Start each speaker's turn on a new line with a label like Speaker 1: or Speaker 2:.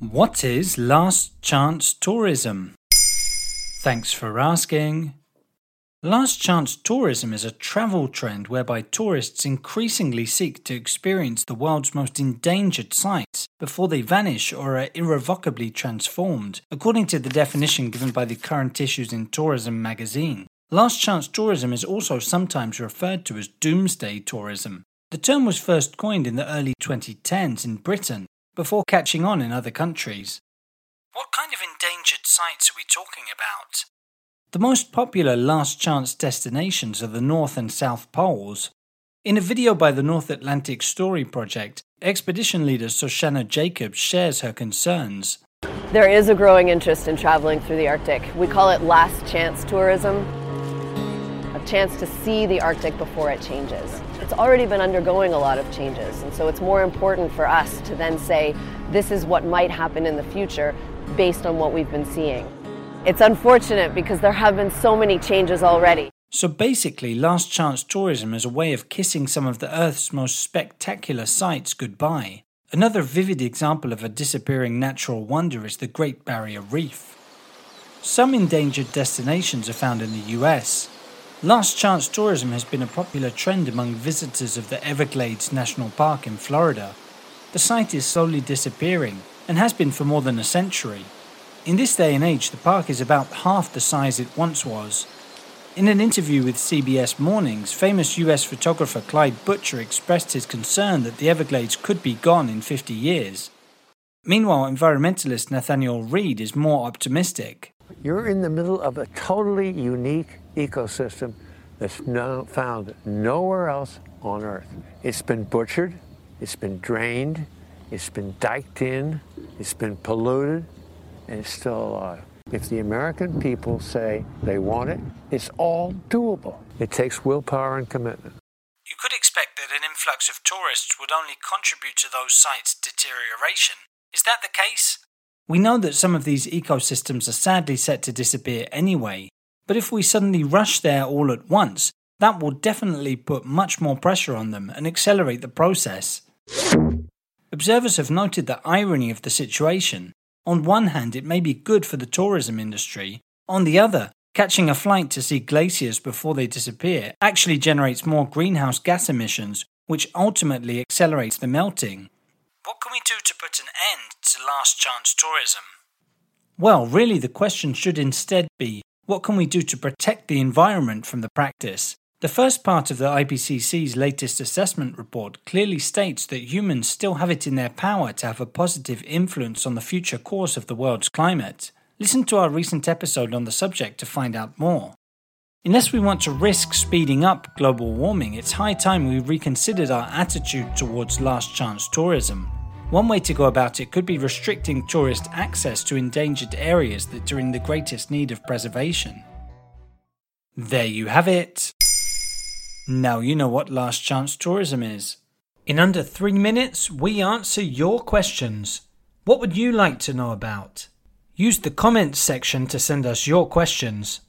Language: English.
Speaker 1: What is last chance tourism? Thanks for asking. Last chance tourism is a travel trend whereby tourists increasingly seek to experience the world's most endangered sites before they vanish or are irrevocably transformed, according to the definition given by the Current Issues in Tourism magazine. Last chance tourism is also sometimes referred to as doomsday tourism. The term was first coined in the early 2010s in Britain before catching on in other countries. What kind of endangered sites are we talking about? The most popular last chance destinations are the North and South Poles. In a video by the North Atlantic Story Project, expedition leader Shoshana Jacobs shares her concerns.
Speaker 2: There is a growing interest in traveling through the Arctic. We call it last chance tourism, a chance to see the Arctic before it changes. It's already been undergoing a lot of changes, and so it's more important for us to then say, this is what might happen in the future based on what we've been seeing. It's unfortunate because there have been so many changes already.
Speaker 1: So basically, last chance tourism is a way of kissing some of the Earth's most spectacular sights goodbye. Another vivid example of a disappearing natural wonder is the Great Barrier Reef. Some endangered destinations are found in the US. Last chance tourism has been a popular trend among visitors of the Everglades National Park in Florida. The site is slowly disappearing and has been for more than a century. In this day and age, the park is about half the size it once was. In an interview with CBS Mornings, famous US photographer Clyde Butcher expressed his concern that the Everglades could be gone in 50 years. Meanwhile, environmentalist Nathaniel Reed is more optimistic.
Speaker 3: You're in the middle of a totally unique ecosystem that's no, found nowhere else on Earth. It's been butchered, it's been drained, it's been diked in, it's been polluted, and it's still alive. If the American people say they want it, it's all doable. It takes willpower and commitment.
Speaker 1: You could expect that an influx of tourists would only contribute to those sites' deterioration. Is that the case? We know that some of these ecosystems are sadly set to disappear anyway, but if we suddenly rush there all at once, that will definitely put much more pressure on them and accelerate the process. Observers have noted the irony of the situation. On one hand, it may be good for the tourism industry. On the other, catching a flight to see glaciers before they disappear actually generates more greenhouse gas emissions, which ultimately accelerates the melting. What can we do to put an end to last chance tourism? Well, really, the question should instead be what can we do to protect the environment from the practice? The first part of the IPCC's latest assessment report clearly states that humans still have it in their power to have a positive influence on the future course of the world's climate. Listen to our recent episode on the subject to find out more. Unless we want to risk speeding up global warming, it's high time we reconsidered our attitude towards last chance tourism. One way to go about it could be restricting tourist access to endangered areas that are in the greatest need of preservation. There you have it. Now you know what last chance tourism is. In under three minutes, we answer your questions. What would you like to know about? Use the comments section to send us your questions.